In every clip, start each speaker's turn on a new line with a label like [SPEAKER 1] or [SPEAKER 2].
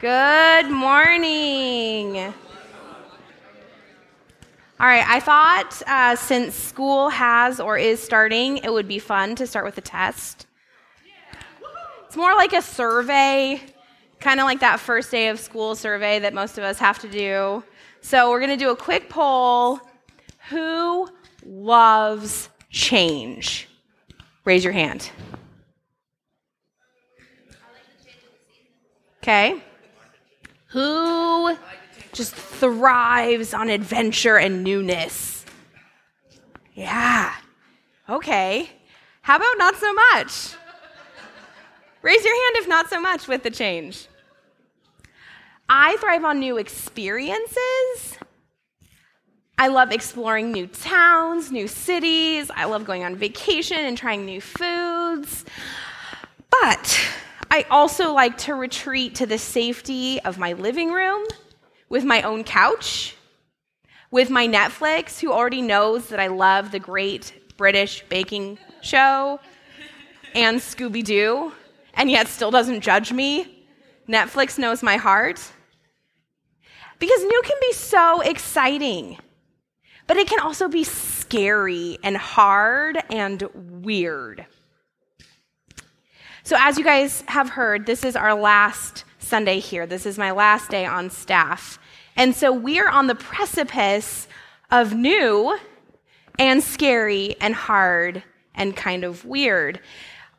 [SPEAKER 1] Good morning. All right, I thought uh, since school has or is starting, it would be fun to start with a test. It's more like a survey, kind of like that first day of school survey that most of us have to do. So we're going to do a quick poll. Who loves change? Raise your hand. Okay. Who just thrives on adventure and newness? Yeah. Okay. How about not so much? Raise your hand if not so much with the change. I thrive on new experiences. I love exploring new towns, new cities. I love going on vacation and trying new foods. But I also like to retreat to the safety of my living room with my own couch, with my Netflix, who already knows that I love the great British baking show and Scooby Doo, and yet still doesn't judge me. Netflix knows my heart. Because new can be so exciting, but it can also be scary and hard and weird. So, as you guys have heard, this is our last Sunday here. This is my last day on staff. And so we're on the precipice of new and scary and hard and kind of weird.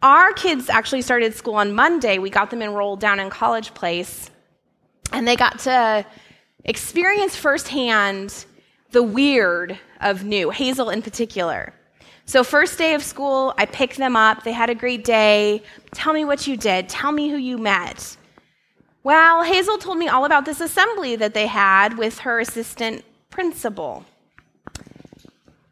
[SPEAKER 1] Our kids actually started school on Monday. We got them enrolled down in College Place, and they got to experience firsthand the weird of new, Hazel in particular. So, first day of school, I picked them up. They had a great day. Tell me what you did. Tell me who you met. Well, Hazel told me all about this assembly that they had with her assistant principal.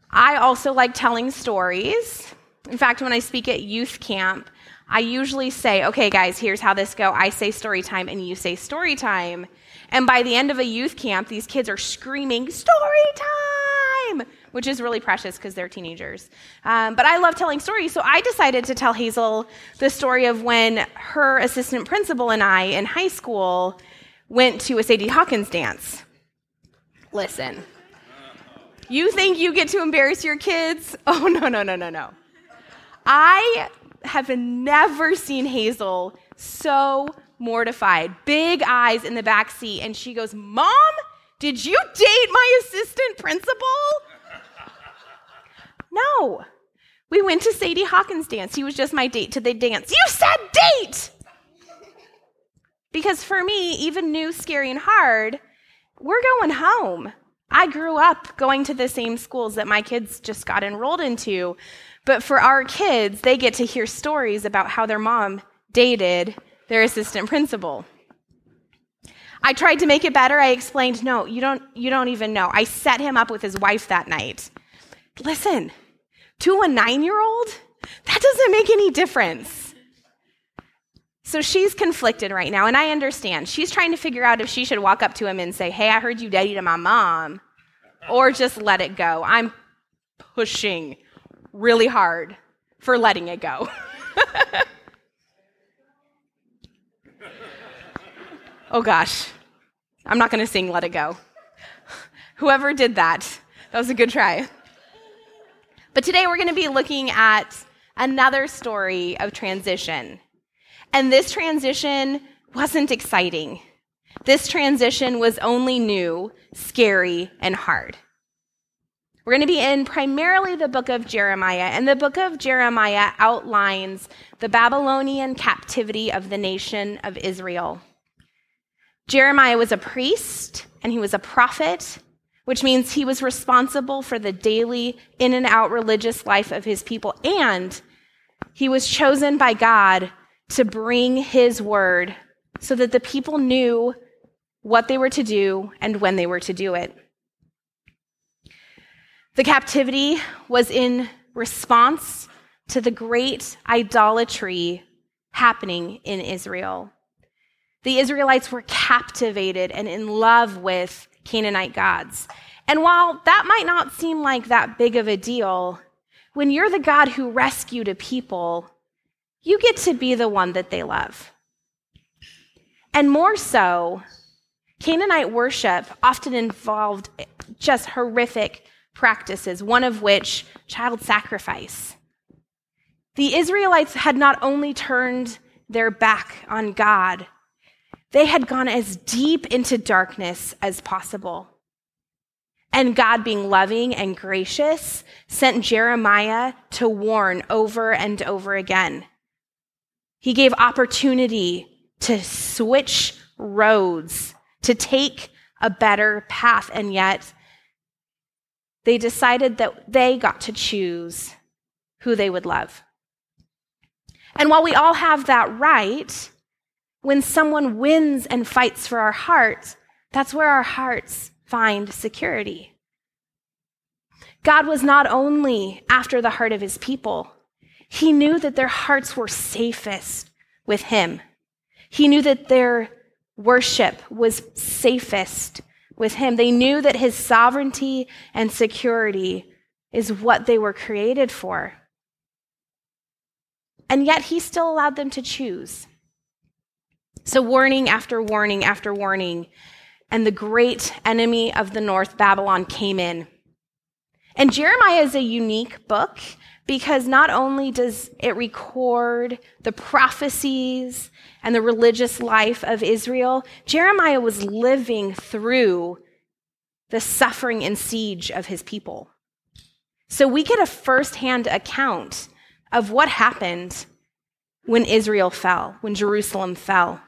[SPEAKER 1] I also like telling stories. In fact, when I speak at youth camp, I usually say, okay, guys, here's how this go. I say story time and you say story time. And by the end of a youth camp, these kids are screaming, story time! Which is really precious because they're teenagers. Um, but I love telling stories, so I decided to tell Hazel the story of when her assistant principal and I in high school went to a Sadie Hawkins dance. Listen, you think you get to embarrass your kids? Oh, no, no, no, no, no. I have never seen Hazel so mortified, big eyes in the back seat, and she goes, Mom, did you date my assistant principal? No. We went to Sadie Hawkins' dance. He was just my date to the dance. You said date! Because for me, even new, scary, and hard, we're going home. I grew up going to the same schools that my kids just got enrolled into. But for our kids, they get to hear stories about how their mom dated their assistant principal. I tried to make it better. I explained, no, you don't, you don't even know. I set him up with his wife that night. Listen, to a nine year old, that doesn't make any difference. So she's conflicted right now, and I understand. She's trying to figure out if she should walk up to him and say, Hey, I heard you dated my mom, or just let it go. I'm pushing really hard for letting it go. oh gosh, I'm not going to sing Let It Go. Whoever did that, that was a good try. But today we're going to be looking at another story of transition. And this transition wasn't exciting. This transition was only new, scary, and hard. We're going to be in primarily the book of Jeremiah, and the book of Jeremiah outlines the Babylonian captivity of the nation of Israel. Jeremiah was a priest and he was a prophet, which means he was responsible for the daily in and out religious life of his people. And he was chosen by God to bring his word so that the people knew what they were to do and when they were to do it. The captivity was in response to the great idolatry happening in Israel. The Israelites were captivated and in love with Canaanite gods. And while that might not seem like that big of a deal, when you're the God who rescued a people, you get to be the one that they love. And more so, Canaanite worship often involved just horrific practices, one of which child sacrifice. The Israelites had not only turned their back on God, they had gone as deep into darkness as possible. And God, being loving and gracious, sent Jeremiah to warn over and over again. He gave opportunity to switch roads, to take a better path, and yet they decided that they got to choose who they would love. And while we all have that right, when someone wins and fights for our hearts, that's where our hearts find security. God was not only after the heart of his people, he knew that their hearts were safest with him. He knew that their worship was safest with him. They knew that his sovereignty and security is what they were created for. And yet he still allowed them to choose. So, warning after warning after warning, and the great enemy of the north, Babylon, came in. And Jeremiah is a unique book because not only does it record the prophecies and the religious life of Israel, Jeremiah was living through the suffering and siege of his people. So we get a firsthand account of what happened when Israel fell, when Jerusalem fell.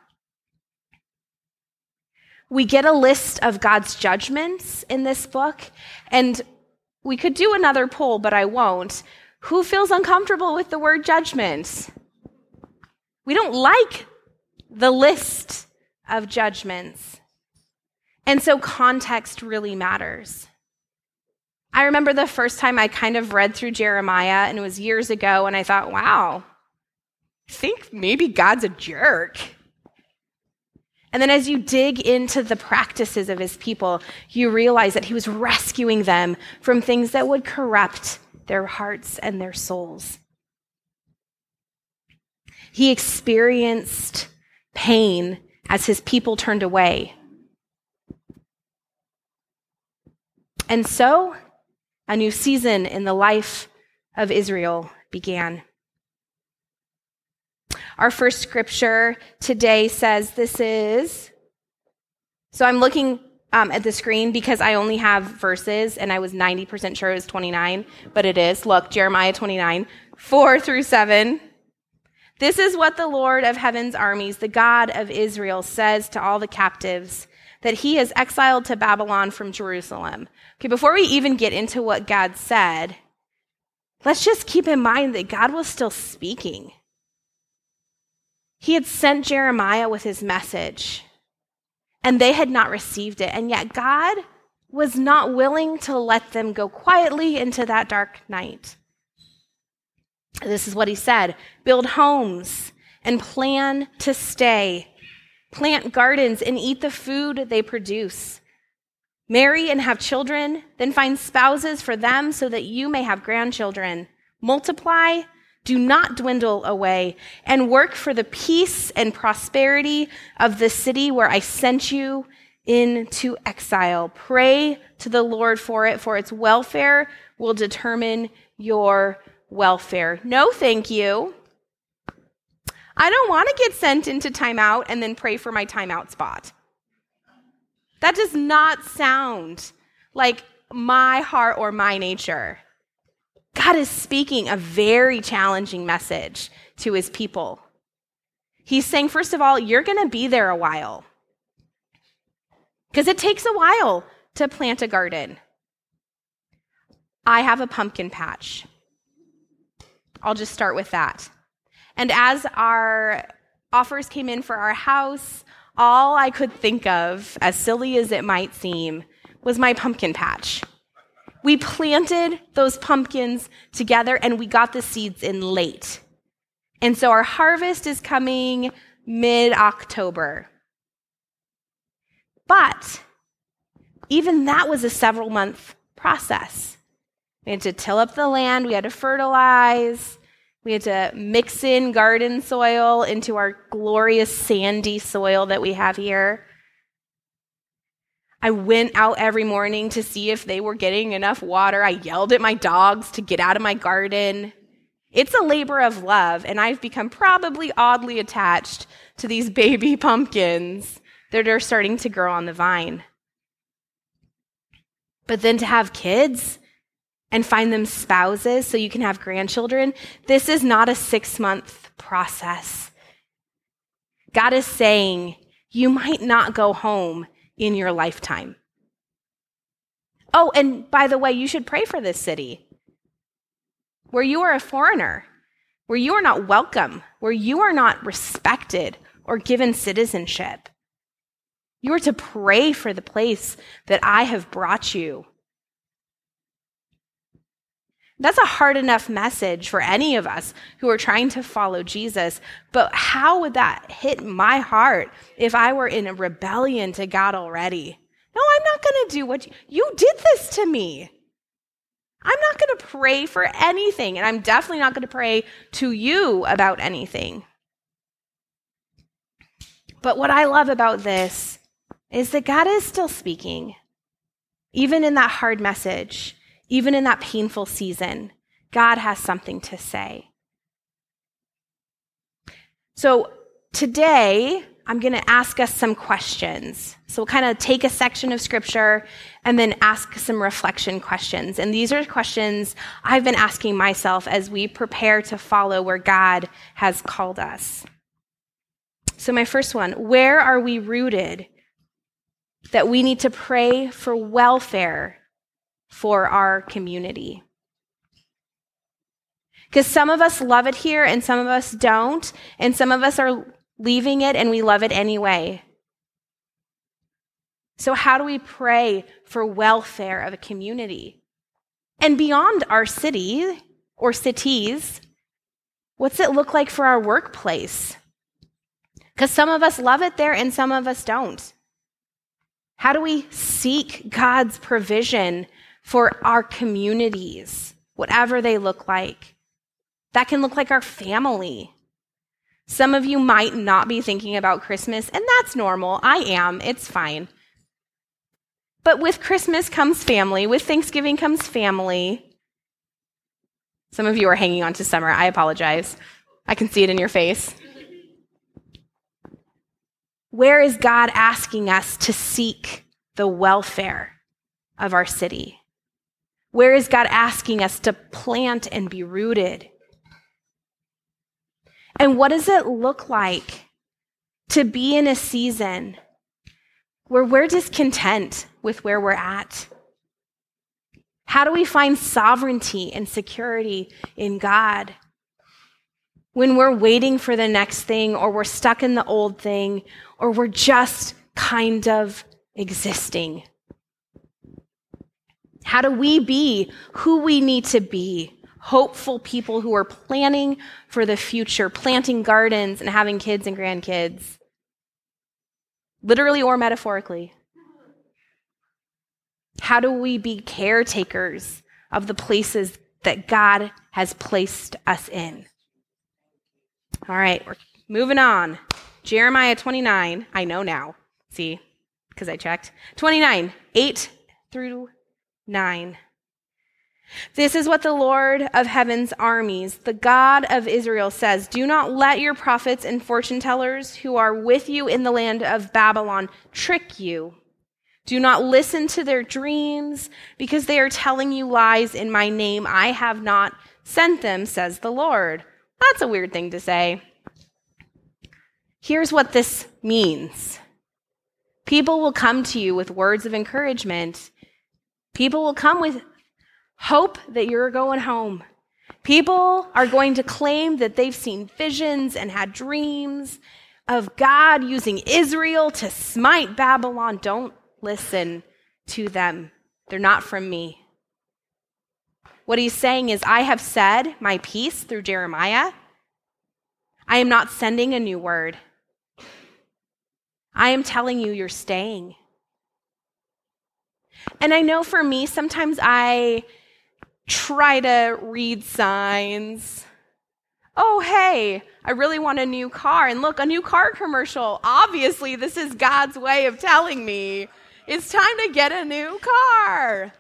[SPEAKER 1] We get a list of God's judgments in this book, and we could do another poll, but I won't. Who feels uncomfortable with the word judgment? We don't like the list of judgments. And so context really matters. I remember the first time I kind of read through Jeremiah, and it was years ago, and I thought, wow, I think maybe God's a jerk. And then as you dig into the practices of his people, you realize that he was rescuing them from things that would corrupt their hearts and their souls. He experienced pain as his people turned away. And so, a new season in the life of Israel began. Our first scripture today says this is. So I'm looking um, at the screen because I only have verses and I was 90% sure it was 29, but it is. Look, Jeremiah 29, 4 through 7. This is what the Lord of heaven's armies, the God of Israel, says to all the captives that he has exiled to Babylon from Jerusalem. Okay, before we even get into what God said, let's just keep in mind that God was still speaking. He had sent Jeremiah with his message, and they had not received it. And yet, God was not willing to let them go quietly into that dark night. This is what he said build homes and plan to stay, plant gardens and eat the food they produce. Marry and have children, then find spouses for them so that you may have grandchildren. Multiply do not dwindle away and work for the peace and prosperity of the city where I sent you into exile. Pray to the Lord for it, for its welfare will determine your welfare. No, thank you. I don't want to get sent into timeout and then pray for my timeout spot. That does not sound like my heart or my nature. God is speaking a very challenging message to his people. He's saying, first of all, you're going to be there a while. Because it takes a while to plant a garden. I have a pumpkin patch. I'll just start with that. And as our offers came in for our house, all I could think of, as silly as it might seem, was my pumpkin patch. We planted those pumpkins together and we got the seeds in late. And so our harvest is coming mid October. But even that was a several month process. We had to till up the land, we had to fertilize, we We had to mix in garden soil into our glorious sandy soil that we have here. I went out every morning to see if they were getting enough water. I yelled at my dogs to get out of my garden. It's a labor of love, and I've become probably oddly attached to these baby pumpkins that are starting to grow on the vine. But then to have kids and find them spouses so you can have grandchildren, this is not a six month process. God is saying, you might not go home in your lifetime. Oh, and by the way, you should pray for this city where you are a foreigner, where you are not welcome, where you are not respected or given citizenship. You are to pray for the place that I have brought you. That's a hard enough message for any of us who are trying to follow Jesus. But how would that hit my heart if I were in a rebellion to God already? No, I'm not going to do what you, you did this to me. I'm not going to pray for anything, and I'm definitely not going to pray to you about anything. But what I love about this is that God is still speaking, even in that hard message, even in that painful season. God has something to say. So today, I'm going to ask us some questions. So we'll kind of take a section of scripture and then ask some reflection questions. And these are questions I've been asking myself as we prepare to follow where God has called us. So, my first one where are we rooted that we need to pray for welfare for our community? Because some of us love it here and some of us don't, and some of us are leaving it and we love it anyway. So, how do we pray for welfare of a community? And beyond our city or cities, what's it look like for our workplace? Because some of us love it there and some of us don't. How do we seek God's provision for our communities, whatever they look like? That can look like our family. Some of you might not be thinking about Christmas, and that's normal. I am. It's fine. But with Christmas comes family, with Thanksgiving comes family. Some of you are hanging on to summer. I apologize. I can see it in your face. Where is God asking us to seek the welfare of our city? Where is God asking us to plant and be rooted? And what does it look like to be in a season where we're discontent with where we're at? How do we find sovereignty and security in God? When we're waiting for the next thing, or we're stuck in the old thing, or we're just kind of existing. How do we be who we need to be hopeful people who are planning for the future, planting gardens and having kids and grandkids, literally or metaphorically? How do we be caretakers of the places that God has placed us in? All right, we're moving on. Jeremiah 29, I know now. See, because I checked. 29, 8 through 9. This is what the Lord of heaven's armies, the God of Israel, says Do not let your prophets and fortune tellers who are with you in the land of Babylon trick you. Do not listen to their dreams, because they are telling you lies in my name. I have not sent them, says the Lord. That's a weird thing to say. Here's what this means people will come to you with words of encouragement. People will come with hope that you're going home. People are going to claim that they've seen visions and had dreams of God using Israel to smite Babylon. Don't listen to them. They're not from me. What he's saying is, I have said my piece through Jeremiah. I am not sending a new word. I am telling you, you're staying. And I know for me, sometimes I try to read signs. oh, hey, I really want a new car. And look, a new car commercial. Obviously, this is God's way of telling me it's time to get a new car.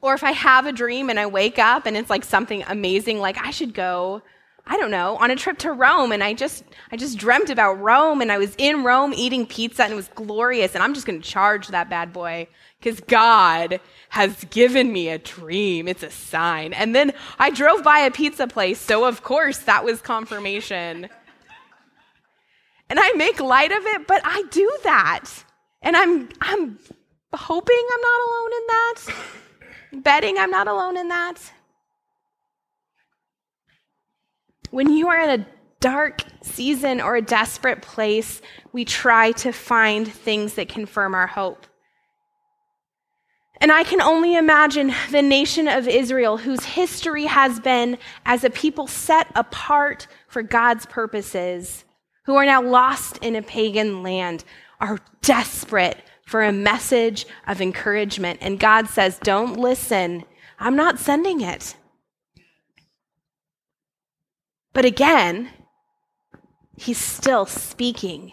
[SPEAKER 1] Or if I have a dream and I wake up and it's like something amazing, like I should go, I don't know, on a trip to Rome and I just I just dreamt about Rome and I was in Rome eating pizza and it was glorious and I'm just going to charge that bad boy cuz God has given me a dream. It's a sign. And then I drove by a pizza place, so of course that was confirmation. And I make light of it, but I do that. And I'm I'm hoping I'm not alone in that. Betting I'm not alone in that. When you are in a dark season or a desperate place, we try to find things that confirm our hope. And I can only imagine the nation of Israel, whose history has been as a people set apart for God's purposes, who are now lost in a pagan land, are desperate for a message of encouragement. And God says, Don't listen. I'm not sending it. But again, He's still speaking.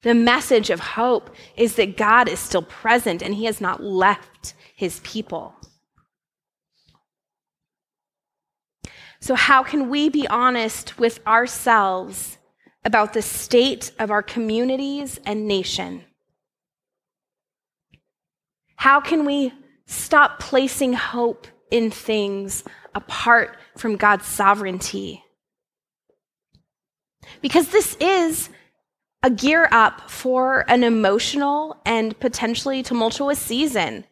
[SPEAKER 1] The message of hope is that God is still present and he has not left his people. So, how can we be honest with ourselves about the state of our communities and nation? How can we stop placing hope in things apart from God's sovereignty? Because this is a gear up for an emotional and potentially tumultuous season.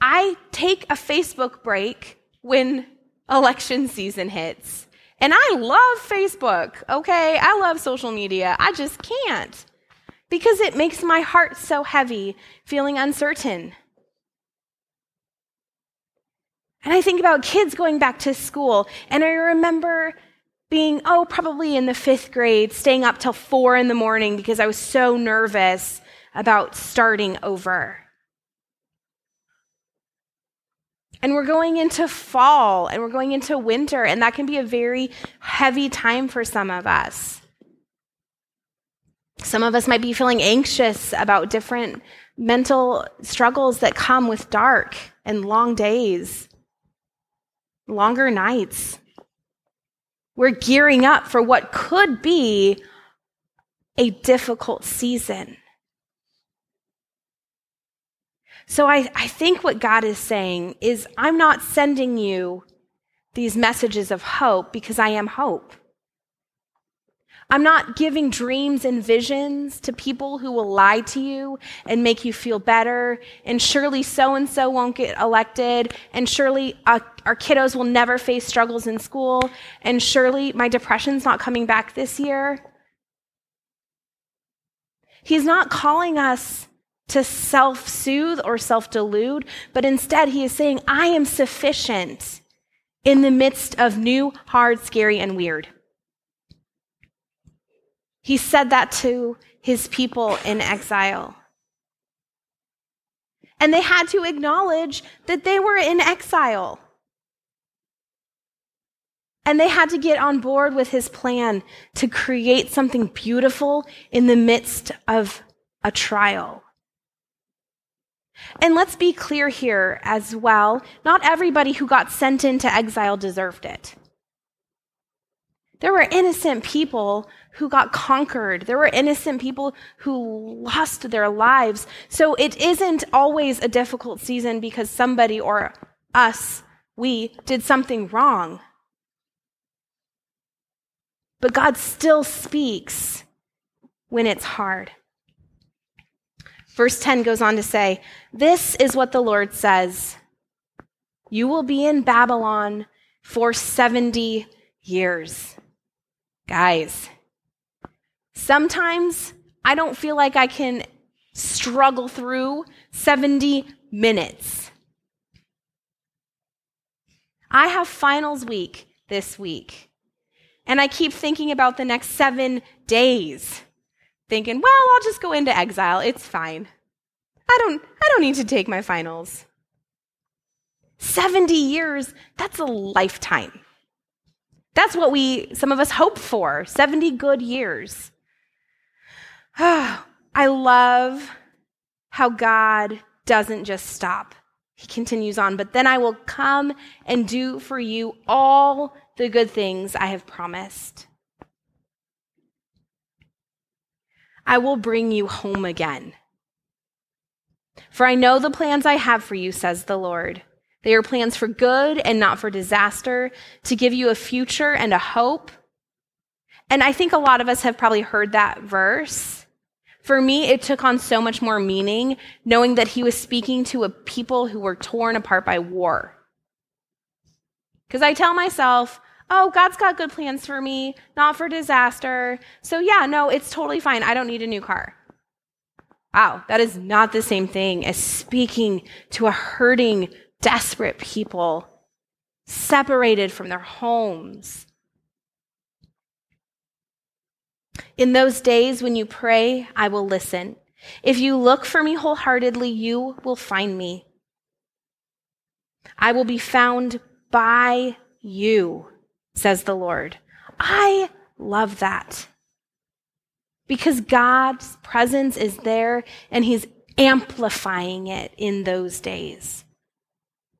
[SPEAKER 1] I take a Facebook break when election season hits. And I love Facebook, okay? I love social media. I just can't because it makes my heart so heavy, feeling uncertain. And I think about kids going back to school, and I remember being, oh, probably in the fifth grade, staying up till four in the morning because I was so nervous about starting over. And we're going into fall and we're going into winter, and that can be a very heavy time for some of us. Some of us might be feeling anxious about different mental struggles that come with dark and long days, longer nights. We're gearing up for what could be a difficult season. So I, I think what God is saying is, I'm not sending you these messages of hope because I am hope. I'm not giving dreams and visions to people who will lie to you and make you feel better. And surely so and so won't get elected. And surely uh, our kiddos will never face struggles in school. And surely my depression's not coming back this year. He's not calling us to self soothe or self delude, but instead he is saying, I am sufficient in the midst of new, hard, scary, and weird. He said that to his people in exile. And they had to acknowledge that they were in exile. And they had to get on board with his plan to create something beautiful in the midst of a trial. And let's be clear here as well not everybody who got sent into exile deserved it. There were innocent people who got conquered. There were innocent people who lost their lives. So it isn't always a difficult season because somebody or us, we, did something wrong. But God still speaks when it's hard. Verse 10 goes on to say, This is what the Lord says You will be in Babylon for 70 years. Guys, Sometimes I don't feel like I can struggle through 70 minutes. I have finals week this week, and I keep thinking about the next seven days, thinking, well, I'll just go into exile. It's fine. I don't, I don't need to take my finals. 70 years, that's a lifetime. That's what we, some of us, hope for 70 good years. I love how God doesn't just stop. He continues on, but then I will come and do for you all the good things I have promised. I will bring you home again. For I know the plans I have for you, says the Lord. They are plans for good and not for disaster, to give you a future and a hope. And I think a lot of us have probably heard that verse. For me, it took on so much more meaning knowing that he was speaking to a people who were torn apart by war. Because I tell myself, oh, God's got good plans for me, not for disaster. So yeah, no, it's totally fine. I don't need a new car. Wow, that is not the same thing as speaking to a hurting, desperate people separated from their homes. In those days when you pray, I will listen. If you look for me wholeheartedly, you will find me. I will be found by you, says the Lord. I love that. Because God's presence is there and He's amplifying it in those days.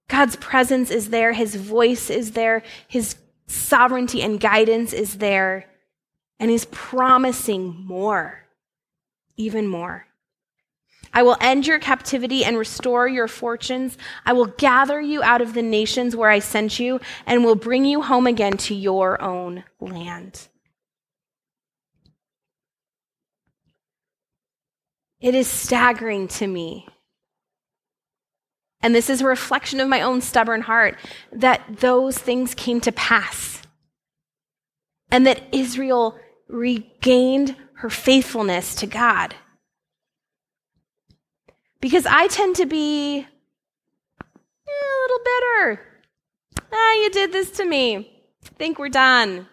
[SPEAKER 1] God's presence is there, His voice is there, His sovereignty and guidance is there, and He's promising more, even more. I will end your captivity and restore your fortunes. I will gather you out of the nations where I sent you and will bring you home again to your own land. It is staggering to me and this is a reflection of my own stubborn heart, that those things came to pass. And that Israel regained her faithfulness to God. Because I tend to be eh, a little bitter. Ah, you did this to me. Think we're done.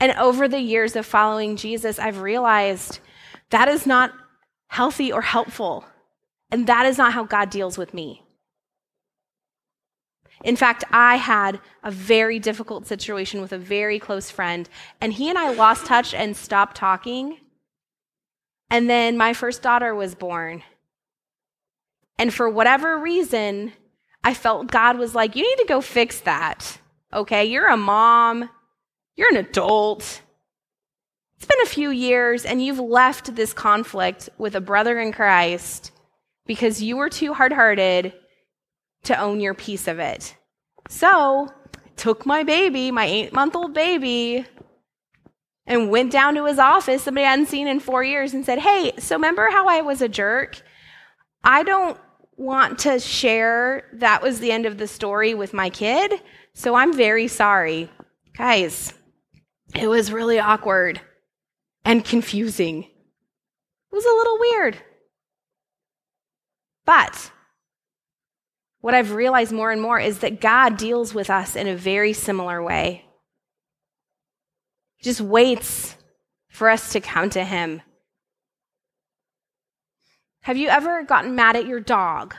[SPEAKER 1] And over the years of following Jesus, I've realized that is not healthy or helpful. And that is not how God deals with me. In fact, I had a very difficult situation with a very close friend, and he and I lost touch and stopped talking. And then my first daughter was born. And for whatever reason, I felt God was like, You need to go fix that. Okay, you're a mom, you're an adult. It's been a few years, and you've left this conflict with a brother in Christ because you were too hard hearted to own your piece of it. So, took my baby, my eight month old baby, and went down to his office, somebody I hadn't seen in four years, and said, Hey, so remember how I was a jerk? I don't want to share that was the end of the story with my kid, so I'm very sorry. Guys, it was really awkward and confusing. It was a little weird. But what I've realized more and more is that God deals with us in a very similar way. He just waits for us to come to Him. Have you ever gotten mad at your dog?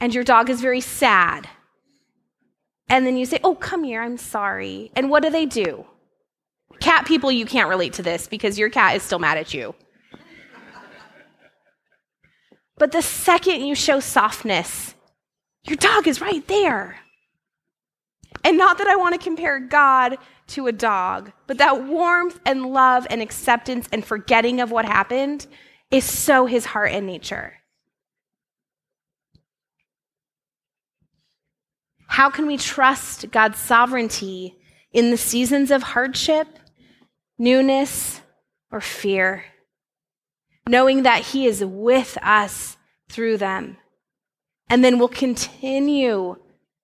[SPEAKER 1] And your dog is very sad. And then you say, Oh, come here, I'm sorry. And what do they do? Cat people, you can't relate to this because your cat is still mad at you. But the second you show softness, your dog is right there. And not that I want to compare God to a dog, but that warmth and love and acceptance and forgetting of what happened is so his heart and nature. How can we trust God's sovereignty in the seasons of hardship, newness, or fear? Knowing that He is with us through them. And then we'll continue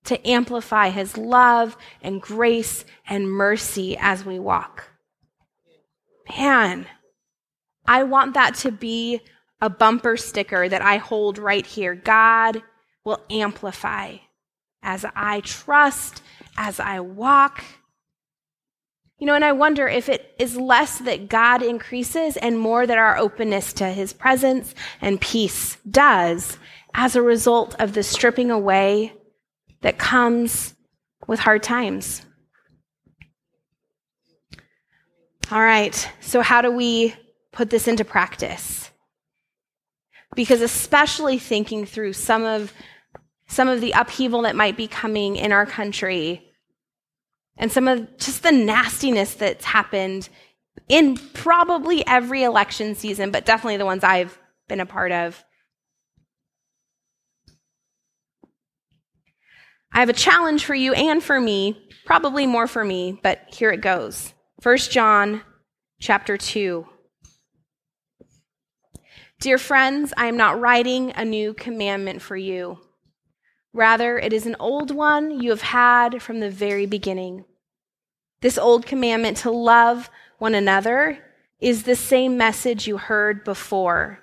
[SPEAKER 1] to amplify His love and grace and mercy as we walk. Man, I want that to be a bumper sticker that I hold right here. God will amplify as I trust, as I walk. You know, and I wonder if it is less that God increases and more that our openness to his presence and peace does as a result of the stripping away that comes with hard times. All right, so how do we put this into practice? Because especially thinking through some of some of the upheaval that might be coming in our country and some of just the nastiness that's happened in probably every election season, but definitely the ones I've been a part of. I have a challenge for you and for me, probably more for me, but here it goes. 1 John chapter 2. Dear friends, I am not writing a new commandment for you. Rather, it is an old one you have had from the very beginning. This old commandment to love one another is the same message you heard before.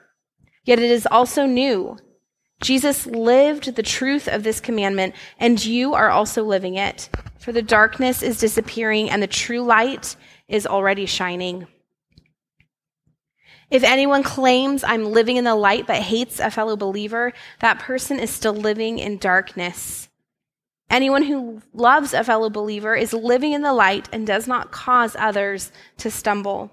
[SPEAKER 1] Yet it is also new. Jesus lived the truth of this commandment, and you are also living it. For the darkness is disappearing, and the true light is already shining. If anyone claims I'm living in the light but hates a fellow believer, that person is still living in darkness. Anyone who loves a fellow believer is living in the light and does not cause others to stumble.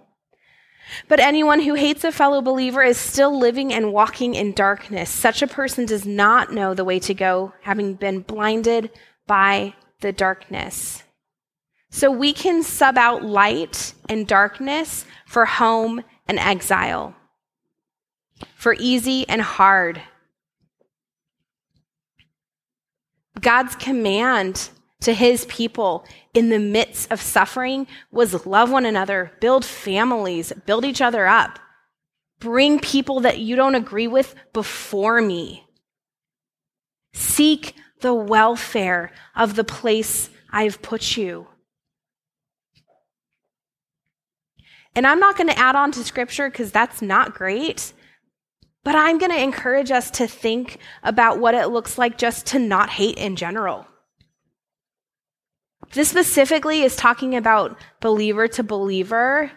[SPEAKER 1] But anyone who hates a fellow believer is still living and walking in darkness. Such a person does not know the way to go, having been blinded by the darkness. So we can sub out light and darkness for home and exile, for easy and hard. God's command to his people in the midst of suffering was love one another, build families, build each other up, bring people that you don't agree with before me. Seek the welfare of the place I've put you. And I'm not going to add on to scripture because that's not great. But I'm going to encourage us to think about what it looks like just to not hate in general. This specifically is talking about believer to believer.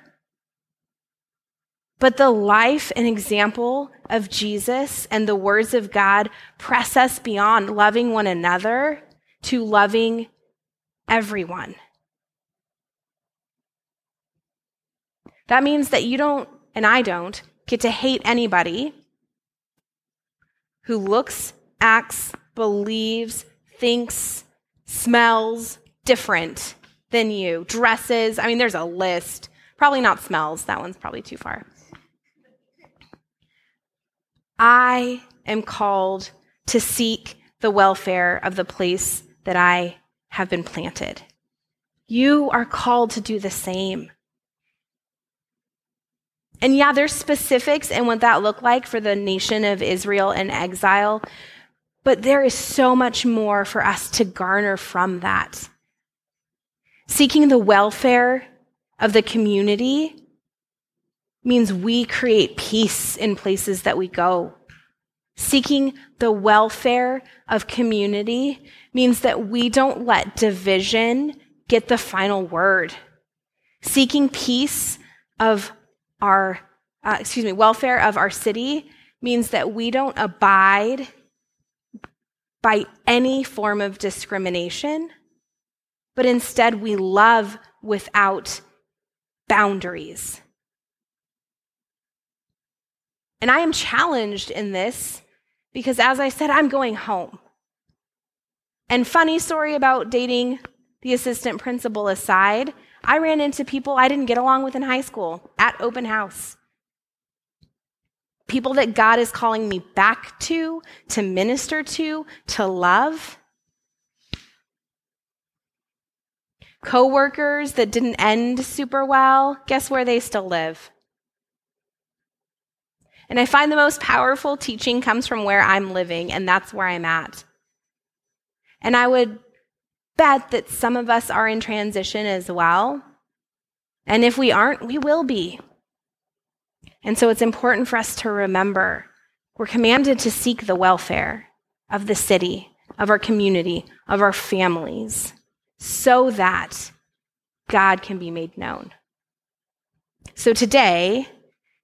[SPEAKER 1] But the life and example of Jesus and the words of God press us beyond loving one another to loving everyone. That means that you don't, and I don't, get to hate anybody who looks, acts, believes, thinks, smells different than you, dresses. I mean, there's a list. Probably not smells. That one's probably too far. I am called to seek the welfare of the place that I have been planted. You are called to do the same. And yeah, there's specifics and what that looked like for the nation of Israel in exile, but there is so much more for us to garner from that. Seeking the welfare of the community means we create peace in places that we go. Seeking the welfare of community means that we don't let division get the final word. Seeking peace of our, uh, excuse me, welfare of our city means that we don't abide by any form of discrimination, but instead we love without boundaries. And I am challenged in this because, as I said, I'm going home. And funny story about dating the assistant principal aside, I ran into people I didn't get along with in high school at open house. People that God is calling me back to, to minister to, to love. Coworkers that didn't end super well, guess where they still live? And I find the most powerful teaching comes from where I'm living, and that's where I'm at. And I would bet that some of us are in transition as well. And if we aren't, we will be. And so it's important for us to remember we're commanded to seek the welfare of the city, of our community, of our families, so that God can be made known. So today,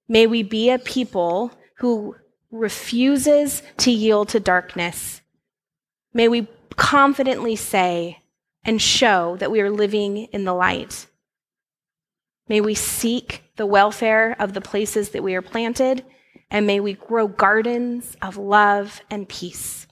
[SPEAKER 1] may we be a people who refuses to yield to darkness. May we confidently say and show that we are living in the light. May we seek the welfare of the places that we are planted, and may we grow gardens of love and peace.